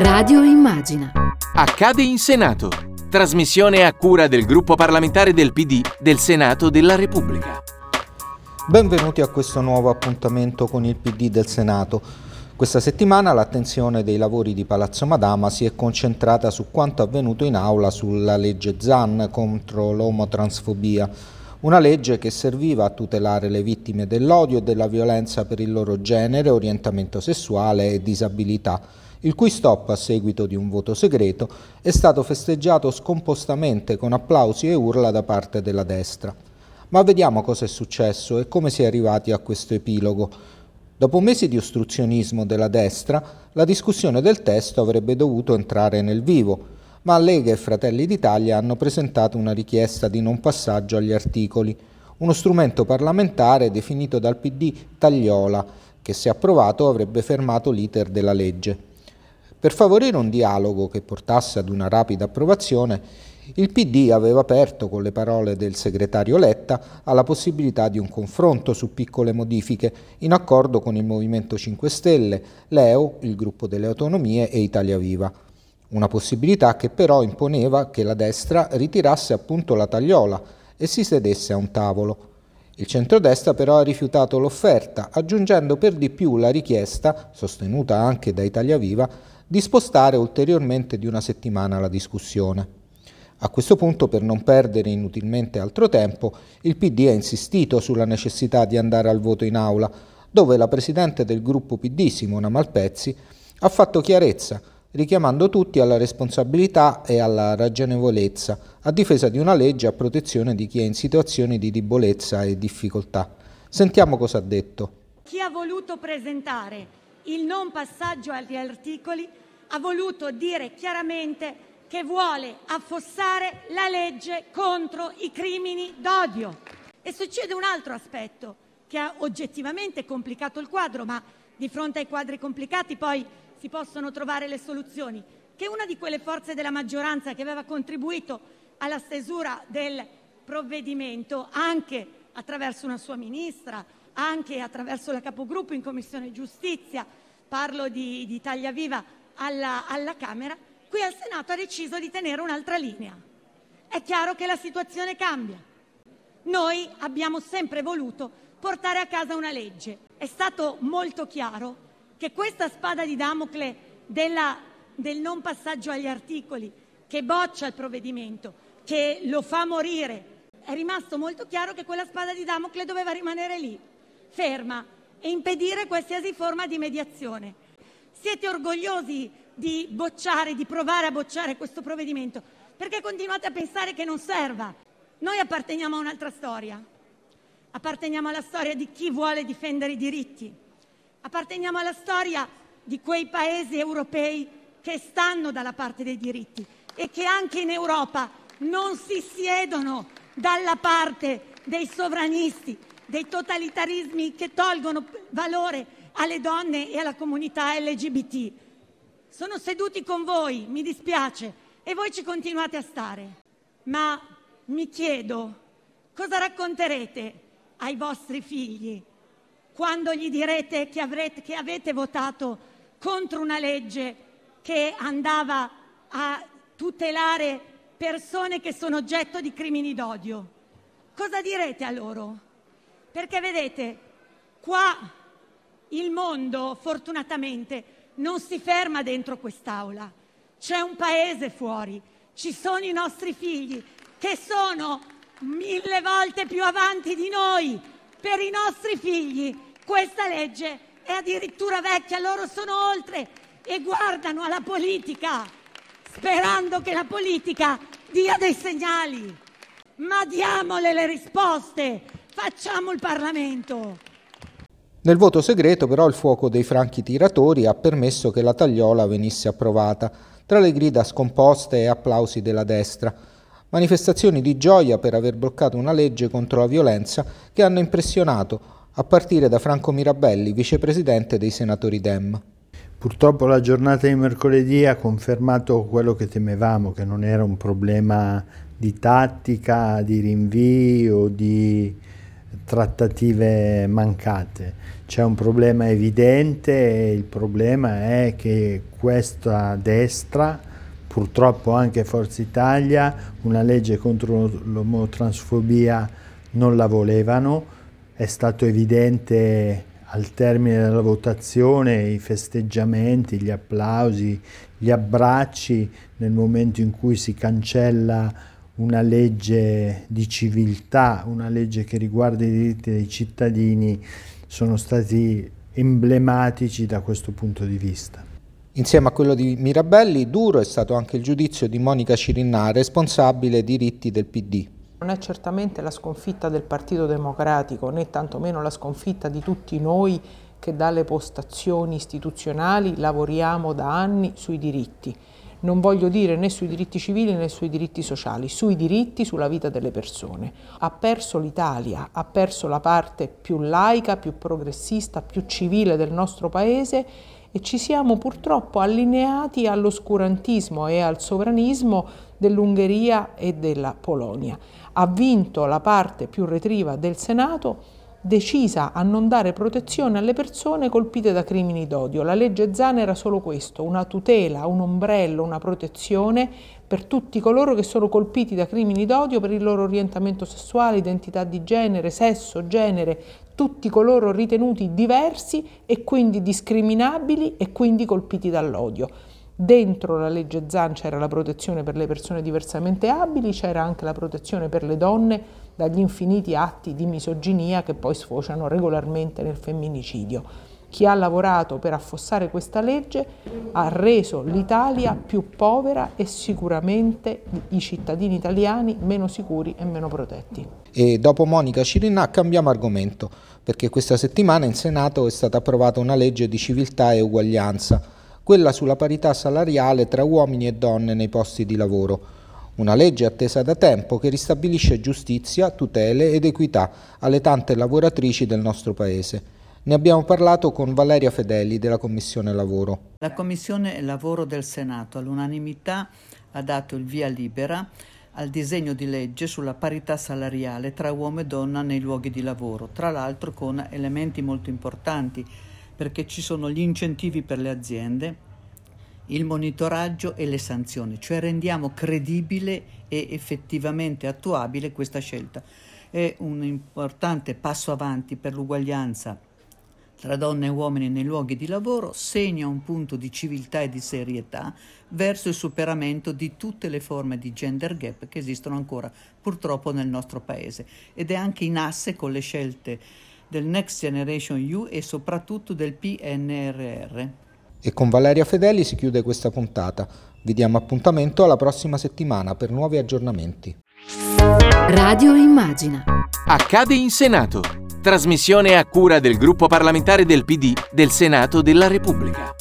Radio Immagina. Accade in Senato. Trasmissione a cura del gruppo parlamentare del PD del Senato della Repubblica. Benvenuti a questo nuovo appuntamento con il PD del Senato. Questa settimana l'attenzione dei lavori di Palazzo Madama si è concentrata su quanto avvenuto in aula sulla legge ZAN contro l'omotransfobia, una legge che serviva a tutelare le vittime dell'odio e della violenza per il loro genere, orientamento sessuale e disabilità il cui stop a seguito di un voto segreto è stato festeggiato scompostamente con applausi e urla da parte della destra. Ma vediamo cosa è successo e come si è arrivati a questo epilogo. Dopo mesi di ostruzionismo della destra, la discussione del testo avrebbe dovuto entrare nel vivo, ma Lega e Fratelli d'Italia hanno presentato una richiesta di non passaggio agli articoli, uno strumento parlamentare definito dal PD tagliola, che se approvato avrebbe fermato l'iter della legge. Per favorire un dialogo che portasse ad una rapida approvazione, il PD aveva aperto con le parole del segretario Letta alla possibilità di un confronto su piccole modifiche in accordo con il Movimento 5 Stelle, l'EO, il gruppo delle autonomie e Italia Viva. Una possibilità che però imponeva che la destra ritirasse appunto la tagliola e si sedesse a un tavolo. Il centrodestra però ha rifiutato l'offerta, aggiungendo per di più la richiesta, sostenuta anche da Italia Viva, di spostare ulteriormente di una settimana la discussione. A questo punto, per non perdere inutilmente altro tempo, il PD ha insistito sulla necessità di andare al voto in aula, dove la presidente del gruppo PD, Simona Malpezzi, ha fatto chiarezza, richiamando tutti alla responsabilità e alla ragionevolezza, a difesa di una legge a protezione di chi è in situazioni di debolezza e difficoltà. Sentiamo cosa ha detto. Chi ha voluto presentare il non passaggio agli articoli ha voluto dire chiaramente che vuole affossare la legge contro i crimini d'odio. E succede un altro aspetto che ha oggettivamente complicato il quadro, ma di fronte ai quadri complicati poi si possono trovare le soluzioni, che una di quelle forze della maggioranza che aveva contribuito alla stesura del provvedimento, anche attraverso una sua ministra, anche attraverso la capogruppo in Commissione giustizia, parlo di, di Italia Viva alla, alla Camera, qui al Senato ha deciso di tenere un'altra linea. È chiaro che la situazione cambia. Noi abbiamo sempre voluto portare a casa una legge. È stato molto chiaro che questa spada di Damocle della, del non passaggio agli articoli, che boccia il provvedimento, che lo fa morire, è rimasto molto chiaro che quella spada di Damocle doveva rimanere lì, ferma, e impedire qualsiasi forma di mediazione. Siete orgogliosi di bocciare, di provare a bocciare questo provvedimento, perché continuate a pensare che non serva. Noi apparteniamo a un'altra storia, apparteniamo alla storia di chi vuole difendere i diritti, apparteniamo alla storia di quei paesi europei che stanno dalla parte dei diritti e che anche in Europa non si siedono dalla parte dei sovranisti, dei totalitarismi che tolgono valore alle donne e alla comunità LGBT. Sono seduti con voi, mi dispiace, e voi ci continuate a stare. Ma mi chiedo cosa racconterete ai vostri figli quando gli direte che, avrete, che avete votato contro una legge che andava a tutelare persone che sono oggetto di crimini d'odio. Cosa direte a loro? Perché vedete, qua il mondo fortunatamente non si ferma dentro quest'aula, c'è un paese fuori, ci sono i nostri figli che sono mille volte più avanti di noi. Per i nostri figli questa legge è addirittura vecchia, loro sono oltre e guardano alla politica sperando che la politica dia dei segnali. Ma diamole le risposte, Facciamo il Parlamento! Nel voto segreto però il fuoco dei franchi tiratori ha permesso che la tagliola venisse approvata, tra le grida scomposte e applausi della destra, manifestazioni di gioia per aver bloccato una legge contro la violenza che hanno impressionato, a partire da Franco Mirabelli, vicepresidente dei senatori Dem. Purtroppo la giornata di mercoledì ha confermato quello che temevamo, che non era un problema di tattica, di rinvio, di trattative mancate. C'è un problema evidente e il problema è che questa destra, purtroppo anche Forza Italia, una legge contro l'omotransfobia non la volevano, è stato evidente al termine della votazione i festeggiamenti, gli applausi, gli abbracci nel momento in cui si cancella una legge di civiltà, una legge che riguarda i diritti dei cittadini, sono stati emblematici da questo punto di vista. Insieme a quello di Mirabelli, duro è stato anche il giudizio di Monica Cirinà, responsabile diritti del PD. Non è certamente la sconfitta del Partito Democratico, né tantomeno la sconfitta di tutti noi che dalle postazioni istituzionali lavoriamo da anni sui diritti. Non voglio dire né sui diritti civili né sui diritti sociali, sui diritti, sulla vita delle persone. Ha perso l'Italia, ha perso la parte più laica, più progressista, più civile del nostro paese e ci siamo purtroppo allineati all'oscurantismo e al sovranismo dell'Ungheria e della Polonia. Ha vinto la parte più retriva del Senato decisa a non dare protezione alle persone colpite da crimini d'odio. La legge Zan era solo questo, una tutela, un ombrello, una protezione per tutti coloro che sono colpiti da crimini d'odio per il loro orientamento sessuale, identità di genere, sesso, genere, tutti coloro ritenuti diversi e quindi discriminabili e quindi colpiti dall'odio. Dentro la legge Zan c'era la protezione per le persone diversamente abili, c'era anche la protezione per le donne dagli infiniti atti di misoginia che poi sfociano regolarmente nel femminicidio. Chi ha lavorato per affossare questa legge ha reso l'Italia più povera e sicuramente i cittadini italiani meno sicuri e meno protetti. E dopo Monica Cirinà cambiamo argomento, perché questa settimana in Senato è stata approvata una legge di civiltà e uguaglianza quella sulla parità salariale tra uomini e donne nei posti di lavoro. Una legge attesa da tempo che ristabilisce giustizia, tutele ed equità alle tante lavoratrici del nostro Paese. Ne abbiamo parlato con Valeria Fedeli della Commissione Lavoro. La Commissione Lavoro del Senato all'unanimità ha dato il via libera al disegno di legge sulla parità salariale tra uomo e donna nei luoghi di lavoro, tra l'altro con elementi molto importanti perché ci sono gli incentivi per le aziende, il monitoraggio e le sanzioni, cioè rendiamo credibile e effettivamente attuabile questa scelta. È un importante passo avanti per l'uguaglianza tra donne e uomini nei luoghi di lavoro, segna un punto di civiltà e di serietà verso il superamento di tutte le forme di gender gap che esistono ancora purtroppo nel nostro paese ed è anche in asse con le scelte del Next Generation EU e soprattutto del PNRR. E con Valeria Fedeli si chiude questa puntata. Vi diamo appuntamento alla prossima settimana per nuovi aggiornamenti. Radio Immagina. Accade in Senato. Trasmissione a cura del gruppo parlamentare del PD del Senato della Repubblica.